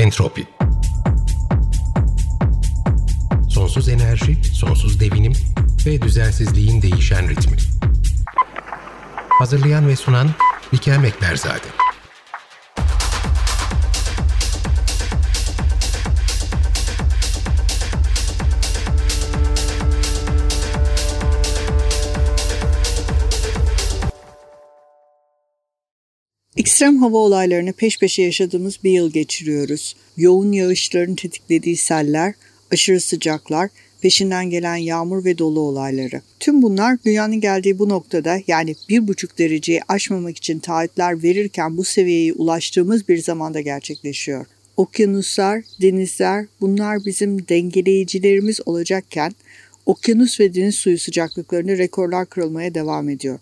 Entropi Sonsuz enerji, sonsuz devinim ve düzensizliğin değişen ritmi. Hazırlayan ve sunan Likel Mekberzade. Ekstrem hava olaylarını peş peşe yaşadığımız bir yıl geçiriyoruz. Yoğun yağışların tetiklediği seller, aşırı sıcaklar, peşinden gelen yağmur ve dolu olayları. Tüm bunlar dünyanın geldiği bu noktada yani bir buçuk dereceyi aşmamak için taahhütler verirken bu seviyeye ulaştığımız bir zamanda gerçekleşiyor. Okyanuslar, denizler bunlar bizim dengeleyicilerimiz olacakken okyanus ve deniz suyu sıcaklıklarını rekorlar kırılmaya devam ediyor.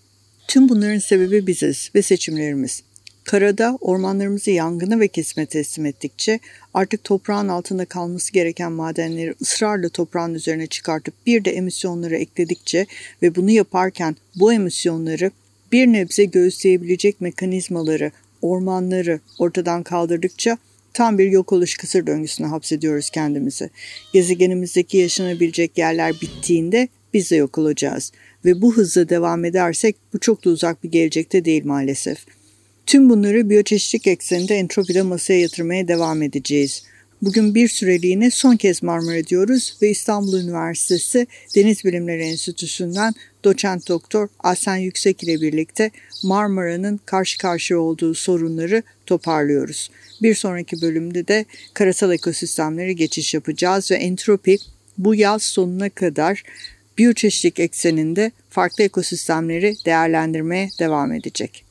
Tüm bunların sebebi biziz ve seçimlerimiz. Karada ormanlarımızı yangına ve kesme teslim ettikçe artık toprağın altında kalması gereken madenleri ısrarla toprağın üzerine çıkartıp bir de emisyonları ekledikçe ve bunu yaparken bu emisyonları bir nebze göğüsleyebilecek mekanizmaları, ormanları ortadan kaldırdıkça tam bir yok oluş kısır döngüsüne hapsediyoruz kendimizi. Gezegenimizdeki yaşanabilecek yerler bittiğinde biz de yok olacağız ve bu hızla devam edersek bu çok da uzak bir gelecekte değil maalesef.'' Tüm bunları biyoçeşitlik ekseninde entropide masaya yatırmaya devam edeceğiz. Bugün bir süreliğine son kez Marmara diyoruz ve İstanbul Üniversitesi Deniz Bilimleri Enstitüsü'nden doçent doktor Asen Yüksek ile birlikte Marmara'nın karşı karşıya olduğu sorunları toparlıyoruz. Bir sonraki bölümde de karasal ekosistemleri geçiş yapacağız ve entropi bu yaz sonuna kadar biyoçeşitlik ekseninde farklı ekosistemleri değerlendirmeye devam edecek.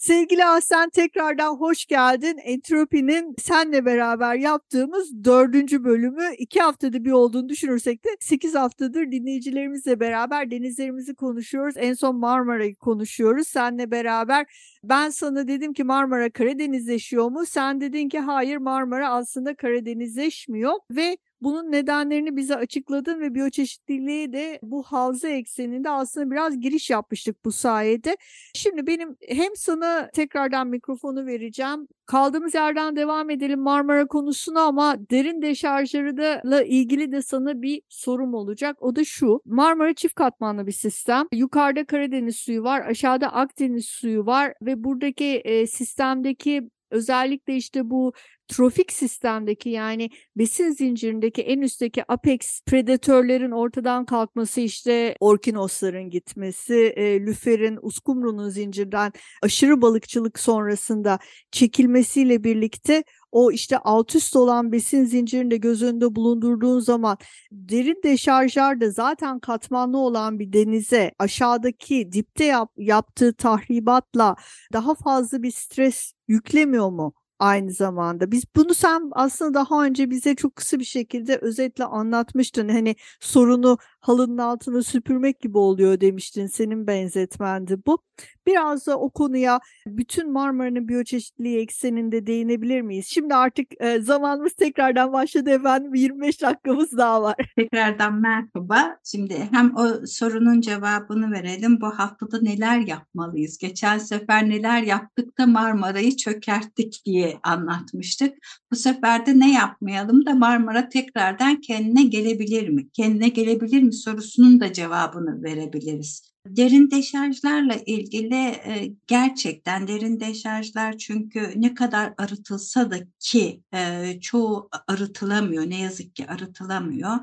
Sevgili Aslen tekrardan hoş geldin. Entropi'nin senle beraber yaptığımız dördüncü bölümü iki haftada bir olduğunu düşünürsek de sekiz haftadır dinleyicilerimizle beraber denizlerimizi konuşuyoruz. En son Marmara'yı konuşuyoruz. Senle beraber ben sana dedim ki Marmara Karadenizleşiyor mu? Sen dedin ki hayır Marmara aslında Karadenizleşmiyor ve bunun nedenlerini bize açıkladın ve biyoçeşitliliğe de bu havza ekseninde aslında biraz giriş yapmıştık bu sayede. Şimdi benim hem sana tekrardan mikrofonu vereceğim. Kaldığımız yerden devam edelim Marmara konusuna ama derin deşarjlarıyla ilgili de sana bir sorum olacak. O da şu. Marmara çift katmanlı bir sistem. Yukarıda Karadeniz suyu var, aşağıda Akdeniz suyu var ve buradaki e, sistemdeki özellikle işte bu trofik sistemdeki yani besin zincirindeki en üstteki apex predatörlerin ortadan kalkması işte orkinosların gitmesi, e, lüferin, uskumrunun zincirden aşırı balıkçılık sonrasında çekilmesiyle birlikte o işte alt üst olan besin zincirinde göz önünde bulundurduğun zaman derin deşarjlarda zaten katmanlı olan bir denize aşağıdaki dipte yap, yaptığı tahribatla daha fazla bir stres yüklemiyor mu? aynı zamanda. Biz bunu sen aslında daha önce bize çok kısa bir şekilde özetle anlatmıştın. Hani sorunu halının altına süpürmek gibi oluyor demiştin. Senin benzetmendi bu. Biraz da o konuya bütün Marmara'nın biyoçeşitliliği ekseninde değinebilir miyiz? Şimdi artık e, zamanımız tekrardan başladı efendim. 25 dakikamız daha var. Tekrardan merhaba. Şimdi hem o sorunun cevabını verelim. Bu haftada neler yapmalıyız? Geçen sefer neler yaptık da Marmara'yı çökerttik diye anlatmıştık. Bu sefer de ne yapmayalım da Marmara tekrardan kendine gelebilir mi? Kendine gelebilir mi sorusunun da cevabını verebiliriz. Derin deşarjlarla ilgili e, gerçekten derin deşarjlar çünkü ne kadar arıtılsa da ki e, çoğu arıtılamıyor ne yazık ki arıtılamıyor.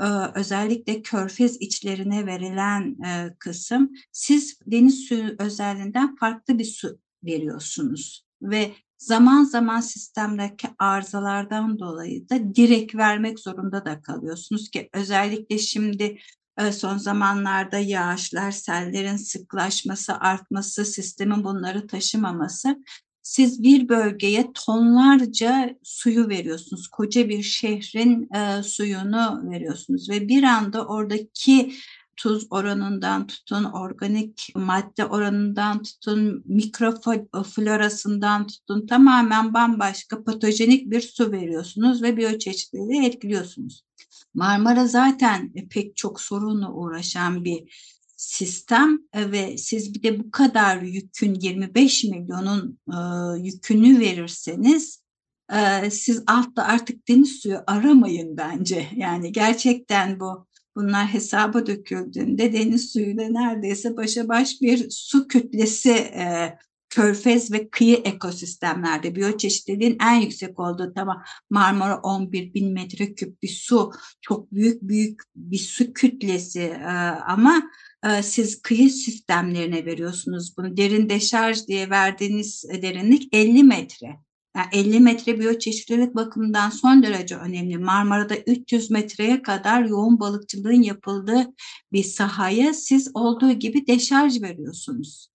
E, özellikle körfez içlerine verilen e, kısım siz deniz suyu özelliğinden farklı bir su veriyorsunuz ve zaman zaman sistemdeki arızalardan dolayı da direkt vermek zorunda da kalıyorsunuz ki özellikle şimdi son zamanlarda yağışlar, sellerin sıklaşması, artması, sistemin bunları taşımaması siz bir bölgeye tonlarca suyu veriyorsunuz. Koca bir şehrin e, suyunu veriyorsunuz ve bir anda oradaki tuz oranından tutun, organik madde oranından tutun, mikroflorasından tutun tamamen bambaşka patojenik bir su veriyorsunuz ve biyoçeşitliliği etkiliyorsunuz. Marmara zaten pek çok sorunla uğraşan bir sistem e, ve siz bir de bu kadar yükün 25 milyonun e, yükünü verirseniz e, siz altta artık deniz suyu aramayın bence. Yani gerçekten bu bunlar hesaba döküldüğünde deniz suyuyla neredeyse başa baş bir su kütlesi e, körfez ve kıyı ekosistemlerde biyoçeşitliliğin en yüksek olduğu tamam Marmara 11 bin metreküp bir su çok büyük büyük bir su kütlesi e, ama e, siz kıyı sistemlerine veriyorsunuz bunu derin deşarj diye verdiğiniz derinlik 50 metre. Yani 50 metre biyoçeşitlilik bakımından son derece önemli. Marmara'da 300 metreye kadar yoğun balıkçılığın yapıldığı bir sahaya siz olduğu gibi deşarj veriyorsunuz.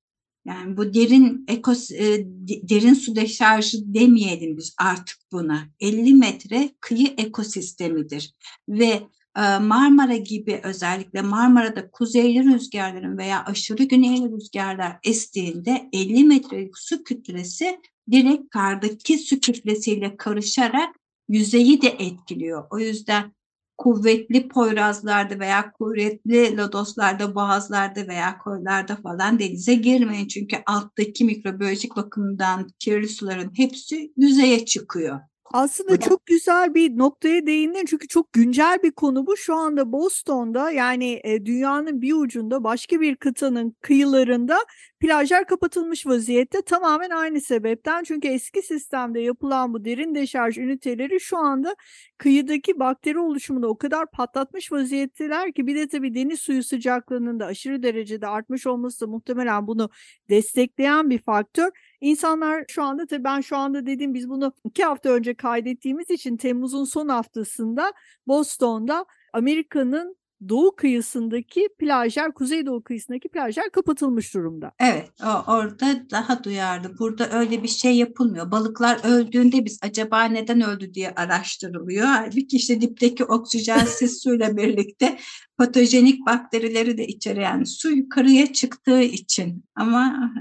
Yani bu derin ekos, e, derin su deşarjı demeyelim biz artık buna. 50 metre kıyı ekosistemidir ve e, Marmara gibi özellikle Marmara'da kuzeyli rüzgarların veya aşırı güneyli rüzgarlar estiğinde 50 metrelik su kütlesi direkt kardaki su kütlesiyle karışarak yüzeyi de etkiliyor. O yüzden kuvvetli poyrazlarda veya kuvvetli lodoslarda, boğazlarda veya koylarda falan denize girmeyin. Çünkü alttaki mikrobiyolojik bakımdan kirli suların hepsi yüzeye çıkıyor. Aslında çok güzel bir noktaya değindin çünkü çok güncel bir konu bu. Şu anda Boston'da yani e, dünyanın bir ucunda başka bir kıtanın kıyılarında plajlar kapatılmış vaziyette tamamen aynı sebepten. Çünkü eski sistemde yapılan bu derin deşarj üniteleri şu anda kıyıdaki bakteri oluşumunu o kadar patlatmış vaziyetteler ki bir de tabii deniz suyu sıcaklığının da aşırı derecede artmış olması da muhtemelen bunu destekleyen bir faktör. İnsanlar şu anda tabii ben şu anda dedim biz bunu iki hafta önce kaydettiğimiz için Temmuz'un son haftasında Boston'da Amerika'nın doğu kıyısındaki plajlar, kuzeydoğu kıyısındaki plajlar kapatılmış durumda. Evet, o, orada daha duyarlı. Burada öyle bir şey yapılmıyor. Balıklar öldüğünde biz acaba neden öldü diye araştırılıyor. Halbuki işte dipteki oksijensiz suyla birlikte patojenik bakterileri de içeren su yukarıya çıktığı için. Ama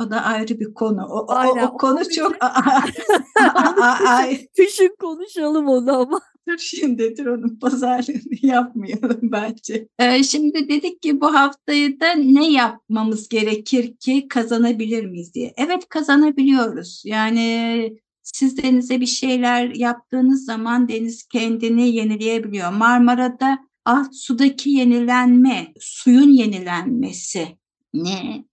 o da ayrı bir konu. O, Aynen, o, o konu çok... Kışın konuşalım onu ama. Dur şimdi dur onun pazarlığını yapmayalım bence. Ee, şimdi dedik ki bu haftayı da ne yapmamız gerekir ki kazanabilir miyiz diye. Evet kazanabiliyoruz. Yani siz denize bir şeyler yaptığınız zaman deniz kendini yenileyebiliyor. Marmara'da alt sudaki yenilenme, suyun yenilenmesi ne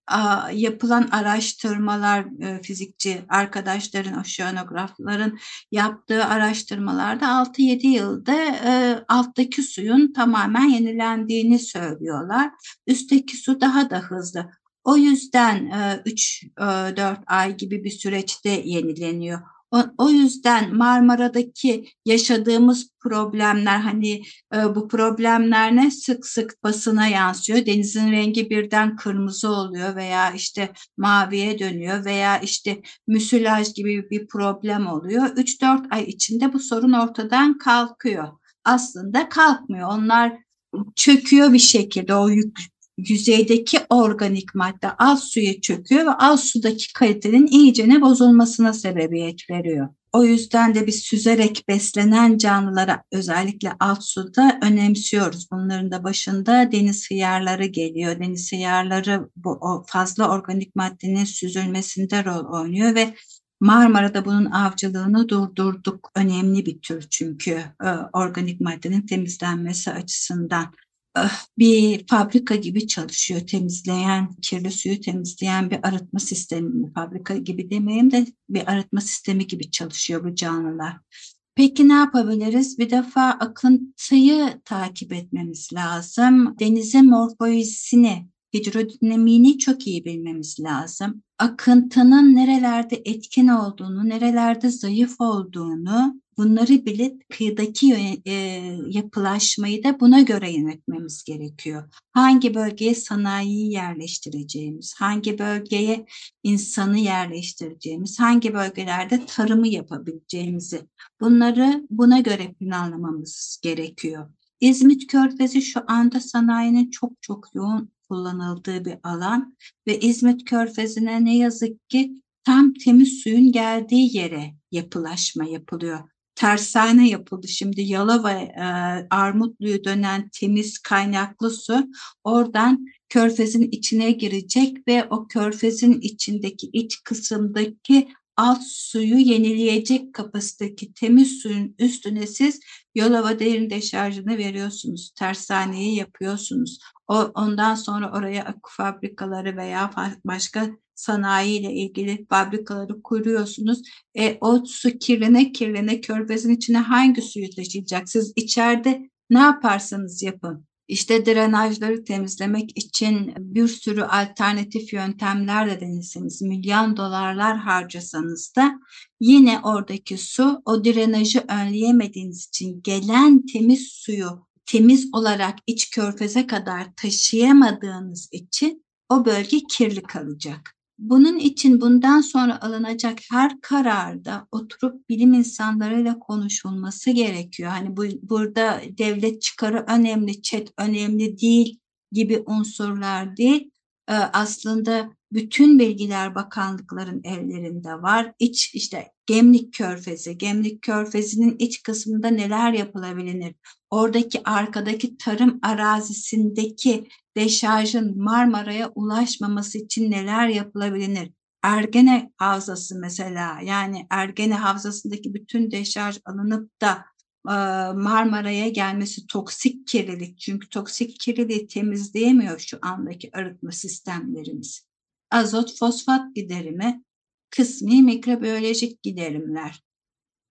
yapılan araştırmalar e, fizikçi arkadaşların, oşeanografların yaptığı araştırmalarda 6-7 yılda e, alttaki suyun tamamen yenilendiğini söylüyorlar. Üstteki su daha da hızlı. O yüzden e, 3-4 e, ay gibi bir süreçte yenileniyor. O, yüzden Marmara'daki yaşadığımız problemler hani e, bu problemler ne sık sık basına yansıyor. Denizin rengi birden kırmızı oluyor veya işte maviye dönüyor veya işte müsilaj gibi bir problem oluyor. 3-4 ay içinde bu sorun ortadan kalkıyor. Aslında kalkmıyor. Onlar çöküyor bir şekilde o yük, yüzeydeki organik madde alt suya çöküyor ve alt sudaki kalitenin iyicene bozulmasına sebebiyet veriyor. O yüzden de biz süzerek beslenen canlılara özellikle alt suda önemsiyoruz. Bunların da başında deniz hıyarları geliyor. Deniz hıyarları bu fazla organik maddenin süzülmesinde rol oynuyor ve Marmara'da bunun avcılığını durdurduk. Önemli bir tür çünkü e, organik maddenin temizlenmesi açısından. Ah, bir fabrika gibi çalışıyor temizleyen, kirli suyu temizleyen bir arıtma sistemi. Fabrika gibi demeyeyim de bir arıtma sistemi gibi çalışıyor bu canlılar. Peki ne yapabiliriz? Bir defa akıntıyı takip etmemiz lazım. Denizin morfolojisini, hidrodinamiğini çok iyi bilmemiz lazım. Akıntının nerelerde etkin olduğunu, nerelerde zayıf olduğunu bunları bilip kıyıdaki e, yapılaşmayı da buna göre yönetmemiz gerekiyor. Hangi bölgeye sanayiyi yerleştireceğimiz, hangi bölgeye insanı yerleştireceğimiz, hangi bölgelerde tarımı yapabileceğimizi bunları buna göre planlamamız gerekiyor. İzmit Körfezi şu anda sanayinin çok çok yoğun kullanıldığı bir alan ve İzmit Körfezi'ne ne yazık ki tam temiz suyun geldiği yere yapılaşma yapılıyor tersane yapıldı. Şimdi Yalova e, Armutlu'yu dönen temiz kaynaklı su oradan körfezin içine girecek ve o körfezin içindeki iç kısımdaki alt suyu yenileyecek kapasitedeki temiz suyun üstüne siz Yolova derin deşarjını veriyorsunuz. Tersaneyi yapıyorsunuz. O, ondan sonra oraya akü fabrikaları veya başka sanayi ile ilgili fabrikaları kuruyorsunuz. E, o su kirlene kirlene körfezin içine hangi suyu taşıyacak? Siz içeride ne yaparsanız yapın. İşte drenajları temizlemek için bir sürü alternatif yöntemler de milyon dolarlar harcasanız da yine oradaki su o drenajı önleyemediğiniz için gelen temiz suyu temiz olarak iç körfeze kadar taşıyamadığınız için o bölge kirli kalacak. Bunun için bundan sonra alınacak her kararda oturup bilim insanlarıyla konuşulması gerekiyor. Hani bu, burada devlet çıkarı önemli, çet önemli değil gibi unsurlar değil. Ee, aslında bütün bilgiler bakanlıkların ellerinde var. İç işte Gemlik Körfezi, Gemlik Körfezi'nin iç kısmında neler yapılabilir? Oradaki arkadaki tarım arazisindeki deşarjın Marmara'ya ulaşmaması için neler yapılabilir? Ergene Havzası mesela yani Ergene Havzası'ndaki bütün deşarj alınıp da Marmara'ya gelmesi toksik kirlilik. Çünkü toksik kirliliği temizleyemiyor şu andaki arıtma sistemlerimiz. Azot fosfat giderimi, kısmi mikrobiyolojik giderimler.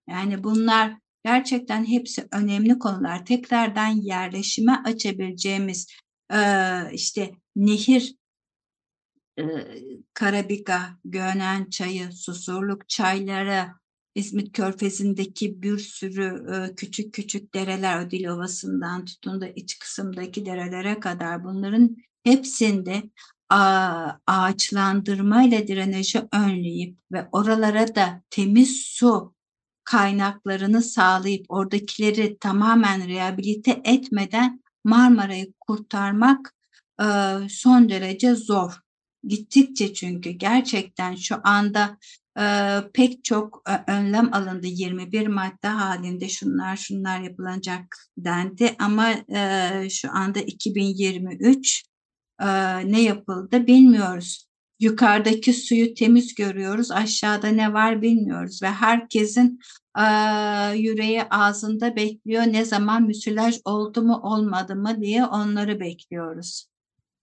Yani bunlar gerçekten hepsi önemli konular. Tekrardan yerleşime açabileceğimiz işte nehir Karabika, Gönen çayı, Susurluk çayları, İzmit Körfezi'ndeki bir sürü küçük küçük dereler, Ödil Ovası'ndan tutun da iç kısımdaki derelere kadar bunların hepsinde ağaçlandırma ile drenajı önleyip ve oralara da temiz su kaynaklarını sağlayıp oradakileri tamamen rehabilite etmeden Marmara'yı kurtarmak son derece zor. Gittikçe çünkü gerçekten şu anda e, pek çok e, önlem alındı 21 madde halinde şunlar şunlar yapılacak dendi ama e, şu anda 2023 e, ne yapıldı bilmiyoruz. Yukarıdaki suyu temiz görüyoruz, aşağıda ne var bilmiyoruz ve herkesin e, yüreği ağzında bekliyor ne zaman müsilaj oldu mu olmadı mı diye onları bekliyoruz.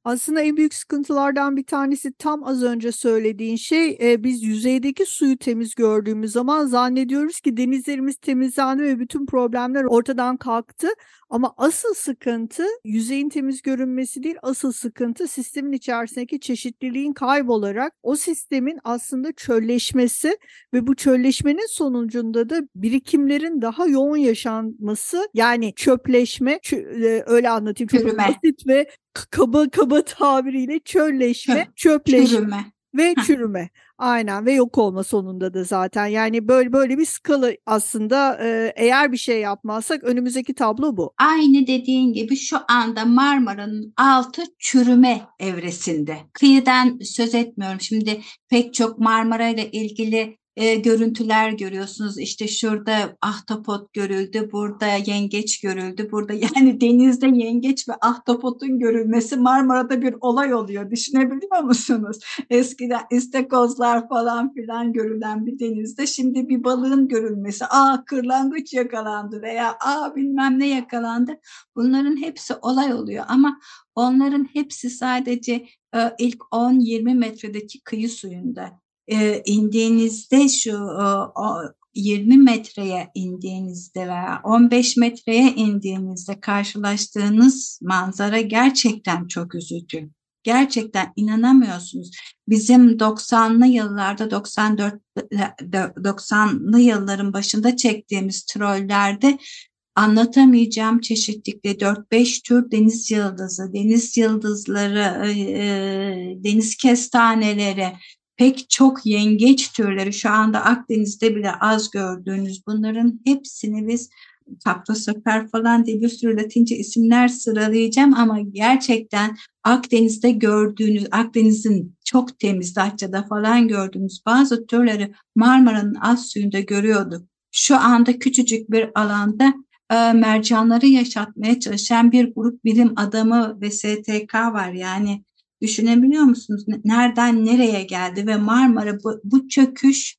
Aslında en büyük sıkıntılardan bir tanesi tam az önce söylediğin şey e, biz yüzeydeki suyu temiz gördüğümüz zaman zannediyoruz ki denizlerimiz temizlendi ve bütün problemler ortadan kalktı. Ama asıl sıkıntı yüzeyin temiz görünmesi değil, asıl sıkıntı sistemin içerisindeki çeşitliliğin kaybolarak o sistemin aslında çölleşmesi ve bu çölleşmenin sonucunda da birikimlerin daha yoğun yaşanması yani çöpleşme, çö- öyle anlatayım çok basit ve kaba kaba tabiriyle çölleşme, çöpleşme. Çürüme ve çürüme. Aynen ve yok olma sonunda da zaten. Yani böyle böyle bir skala aslında e, eğer bir şey yapmazsak önümüzdeki tablo bu. Aynı dediğin gibi şu anda Marmara'nın altı çürüme evresinde. Kıyıdan söz etmiyorum. Şimdi pek çok Marmara ile ilgili e, görüntüler görüyorsunuz. İşte şurada ahtapot görüldü, burada yengeç görüldü. Burada yani denizde yengeç ve ahtapotun görülmesi Marmara'da bir olay oluyor. Düşünebiliyor musunuz? Eskiden istekozlar falan filan görülen bir denizde şimdi bir balığın görülmesi. Aa kırlangıç yakalandı veya aa bilmem ne yakalandı. Bunların hepsi olay oluyor ama onların hepsi sadece e, ilk 10-20 metredeki kıyı suyunda e, indiğinizde şu o, 20 metreye indiğinizde veya 15 metreye indiğinizde karşılaştığınız manzara gerçekten çok üzücü. Gerçekten inanamıyorsunuz. Bizim 90'lı yıllarda 94 90'lı yılların başında çektiğimiz trollerde anlatamayacağım çeşitlikte 4-5 tür deniz yıldızı, deniz yıldızları, deniz kestaneleri, pek çok yengeç türleri şu anda Akdeniz'de bile az gördüğünüz bunların hepsini biz Taptosefer falan diye bir sürü latince isimler sıralayacağım ama gerçekten Akdeniz'de gördüğünüz, Akdeniz'in çok temiz Datça'da falan gördüğünüz bazı türleri Marmara'nın az suyunda görüyorduk. Şu anda küçücük bir alanda e, mercanları yaşatmaya çalışan bir grup bilim adamı ve STK var. Yani Düşünebiliyor musunuz? Nereden nereye geldi ve Marmara bu, bu çöküş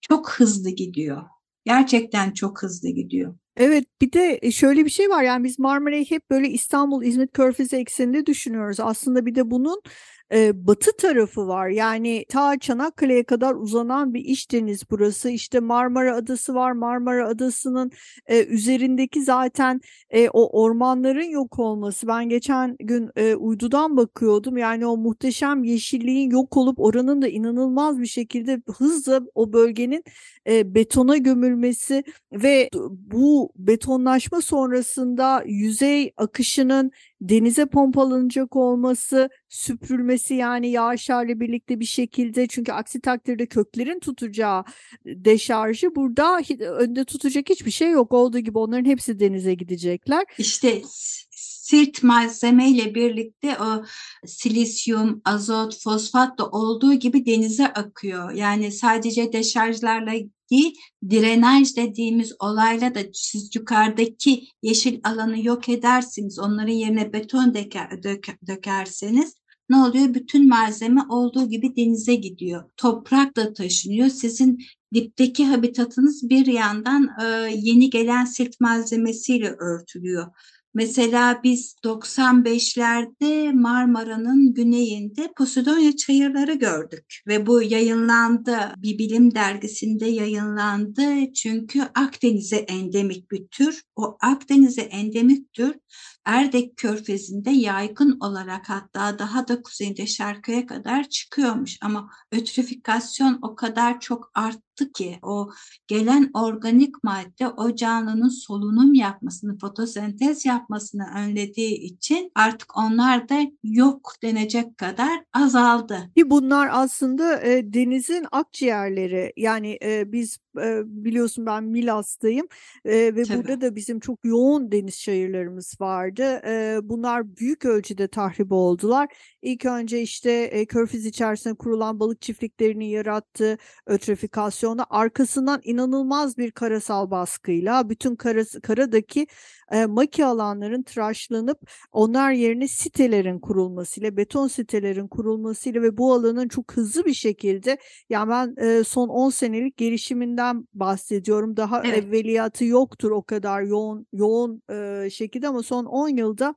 çok hızlı gidiyor. Gerçekten çok hızlı gidiyor. Evet bir de e, şöyle bir şey var yani biz Marmara'yı hep böyle İstanbul İzmit Körfezi ekseninde düşünüyoruz. Aslında bir de bunun e, batı tarafı var. Yani ta Çanakkale'ye kadar uzanan bir iç deniz burası. İşte Marmara Adası var. Marmara Adası'nın e, üzerindeki zaten e, o ormanların yok olması. Ben geçen gün e, uydudan bakıyordum. Yani o muhteşem yeşilliğin yok olup oranın da inanılmaz bir şekilde hızla o bölgenin e, betona gömülmesi ve bu betonlaşma sonrasında yüzey akışının denize pompalanacak olması, süpürülmesi yani yağışlarla birlikte bir şekilde çünkü aksi takdirde köklerin tutacağı deşarjı burada önde tutacak hiçbir şey yok. Olduğu gibi onların hepsi denize gidecekler. İşte sirt malzemeyle birlikte o silisyum, azot, fosfat da olduğu gibi denize akıyor. Yani sadece deşarjlarla değil, drenaj dediğimiz olayla da siz yukarıdaki yeşil alanı yok edersiniz, onların yerine beton döker, döker, dökerseniz ne oluyor? Bütün malzeme olduğu gibi denize gidiyor. Toprak da taşınıyor. Sizin dipteki habitatınız bir yandan e, yeni gelen silt malzemesiyle örtülüyor. Mesela biz 95'lerde Marmara'nın güneyinde Posidonya çayırları gördük ve bu yayınlandı. Bir bilim dergisinde yayınlandı. Çünkü Akdeniz'e endemik bir tür. O Akdeniz'e endemik tür Erdek Körfezi'nde yaygın olarak hatta daha da kuzeyinde şarkıya kadar çıkıyormuş. Ama ötrifikasyon o kadar çok arttı ki o gelen organik madde o canlının solunum yapmasını, fotosentez yapmasını önlediği için artık onlar da yok denecek kadar azaldı. Ki bunlar aslında e, denizin akciğerleri. Yani e, biz e, biliyorsun ben Milas'tayım e, ve Tabii. burada da bizim çok yoğun deniz şehirlerimiz vardı. E, bunlar büyük ölçüde tahrip oldular. İlk önce işte e, Körfez içerisinde kurulan balık çiftliklerini yarattı, ötrifikasyonu. Arkasından inanılmaz bir karasal baskıyla bütün karası, karadaki e, maki alanların tıraşlanıp onlar yerine sitelerin kurulmasıyla, beton sitelerin kurulmasıyla ve bu alanın çok hızlı bir şekilde yani ben e, son 10 senelik gelişiminden bahsediyorum. Daha evet. evveliyatı yoktur o kadar yoğun yoğun e, şekilde ama son 10 yılda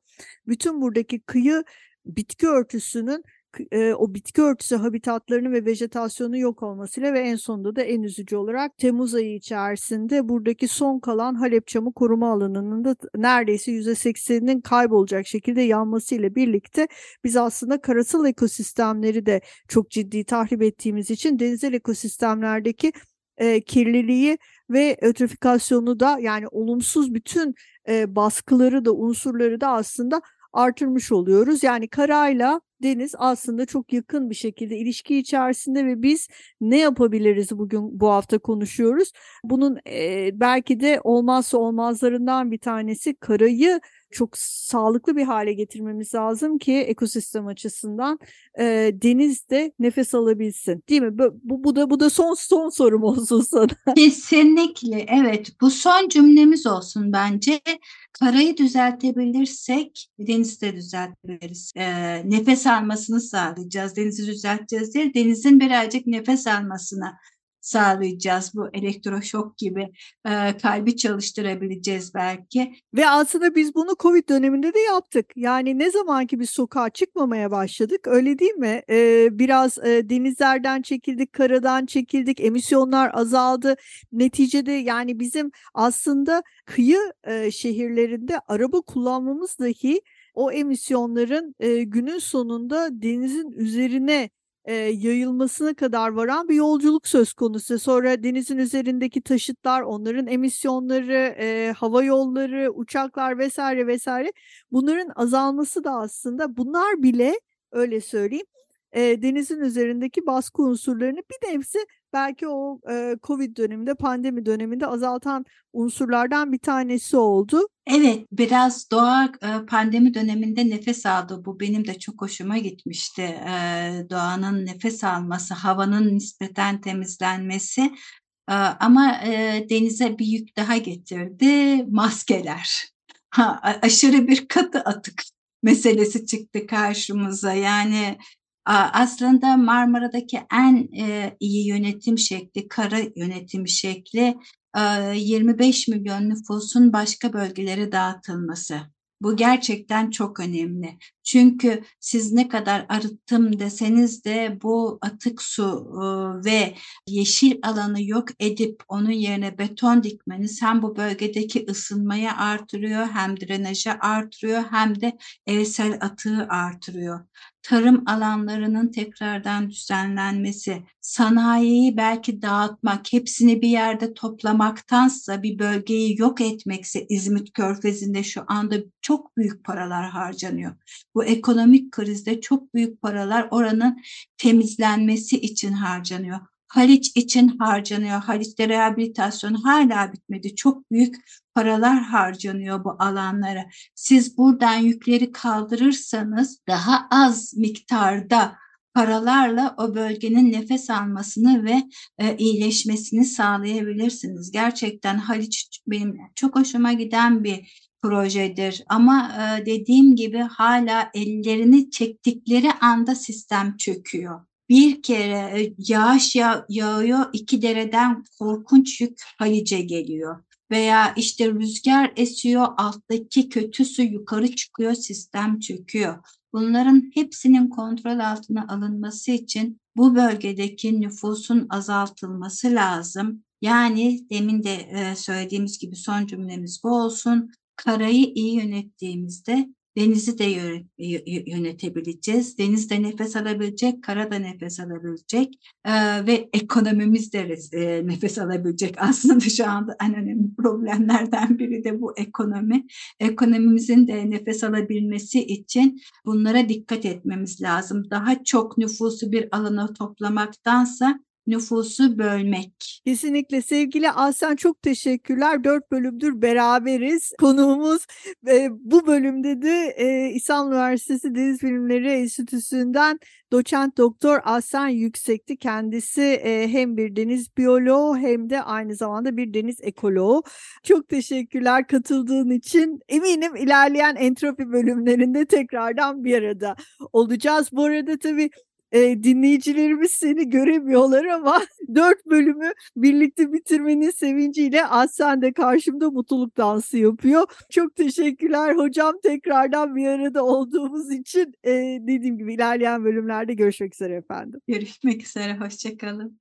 bütün buradaki kıyı bitki örtüsünün e, o bitki örtüsü habitatlarının ve vejetasyonu yok olmasıyla ve en sonunda da en üzücü olarak Temmuz ayı içerisinde buradaki son kalan Halep Çamı koruma alanının da neredeyse %80'inin kaybolacak şekilde yanmasıyla birlikte biz aslında karasal ekosistemleri de çok ciddi tahrip ettiğimiz için denizel ekosistemlerdeki e, kirliliği ve ötrifikasyonu da yani olumsuz bütün e, baskıları da unsurları da aslında artırmış oluyoruz. Yani karayla deniz aslında çok yakın bir şekilde ilişki içerisinde ve biz ne yapabiliriz bugün bu hafta konuşuyoruz. Bunun e, belki de olmazsa olmazlarından bir tanesi karayı çok sağlıklı bir hale getirmemiz lazım ki ekosistem açısından e, deniz de nefes alabilsin. Değil mi? Bu, bu da bu da son son sorum olsun sana. Kesinlikle evet. Bu son cümlemiz olsun bence. Karayı düzeltebilirsek denizi de düzeltebiliriz. E, nefes almasını sağlayacağız. Denizi düzelteceğiz değil, denizin birazcık nefes almasına sağlayacağız bu elektroşok gibi e, kalbi çalıştırabileceğiz belki. Ve aslında biz bunu Covid döneminde de yaptık. Yani ne zaman ki biz sokağa çıkmamaya başladık öyle değil mi? E, biraz e, denizlerden çekildik, karadan çekildik, emisyonlar azaldı. Neticede yani bizim aslında kıyı e, şehirlerinde araba kullanmamız dahi o emisyonların e, günün sonunda denizin üzerine e, yayılmasına kadar varan bir yolculuk söz konusu. Sonra denizin üzerindeki taşıtlar, onların emisyonları, e, hava yolları, uçaklar vesaire vesaire bunların azalması da aslında bunlar bile öyle söyleyeyim e, denizin üzerindeki baskı unsurlarını bir nebze belki o e, Covid döneminde, pandemi döneminde azaltan unsurlardan bir tanesi oldu. Evet, biraz doğa pandemi döneminde nefes aldı. Bu benim de çok hoşuma gitmişti. Doğanın nefes alması, havanın nispeten temizlenmesi. Ama denize bir yük daha getirdi, maskeler. Ha, aşırı bir katı atık meselesi çıktı karşımıza. Yani aslında Marmara'daki en e, iyi yönetim şekli, kara yönetim şekli 25 milyon nüfusun başka bölgelere dağıtılması. Bu gerçekten çok önemli. Çünkü siz ne kadar arıttım deseniz de bu atık su ve yeşil alanı yok edip onun yerine beton dikmeniz hem bu bölgedeki ısınmayı artırıyor, hem drenajı artırıyor, hem de evsel atığı artırıyor tarım alanlarının tekrardan düzenlenmesi, sanayiyi belki dağıtmak, hepsini bir yerde toplamaktansa bir bölgeyi yok etmekse İzmit Körfezi'nde şu anda çok büyük paralar harcanıyor. Bu ekonomik krizde çok büyük paralar oranın temizlenmesi için harcanıyor. Haliç için harcanıyor. Haliç'te rehabilitasyon hala bitmedi. Çok büyük paralar harcanıyor bu alanlara. Siz buradan yükleri kaldırırsanız daha az miktarda paralarla o bölgenin nefes almasını ve e, iyileşmesini sağlayabilirsiniz. Gerçekten Haliç benim çok hoşuma giden bir projedir ama e, dediğim gibi hala ellerini çektikleri anda sistem çöküyor bir kere e, yağış yağ, yağıyor, iki dereden korkunç yük Halice geliyor. Veya işte rüzgar esiyor, alttaki kötü su yukarı çıkıyor, sistem çöküyor. Bunların hepsinin kontrol altına alınması için bu bölgedeki nüfusun azaltılması lazım. Yani demin de e, söylediğimiz gibi son cümlemiz bu olsun. Karayı iyi yönettiğimizde Denizi de yönetebileceğiz. Deniz de nefes alabilecek, kara da nefes alabilecek ve ekonomimiz de nefes alabilecek. Aslında şu anda en önemli problemlerden biri de bu ekonomi. Ekonomimizin de nefes alabilmesi için bunlara dikkat etmemiz lazım. Daha çok nüfusu bir alana toplamaktansa nüfusu bölmek. Kesinlikle sevgili Aslan çok teşekkürler. Dört bölümdür beraberiz. Konuğumuz e, bu bölümde de e, İstanbul Üniversitesi Deniz Bilimleri Enstitüsü'nden doçent doktor Aslan Yüksekti. Kendisi e, hem bir deniz biyoloğu hem de aynı zamanda bir deniz ekoloğu. Çok teşekkürler katıldığın için. Eminim ilerleyen entropi bölümlerinde tekrardan bir arada olacağız. Bu arada tabii e, dinleyicilerimiz seni göremiyorlar ama dört bölümü birlikte bitirmenin sevinciyle Aslen de karşımda mutluluk dansı yapıyor. Çok teşekkürler hocam tekrardan bir arada olduğumuz için e, dediğim gibi ilerleyen bölümlerde görüşmek üzere efendim. Görüşmek üzere hoşçakalın.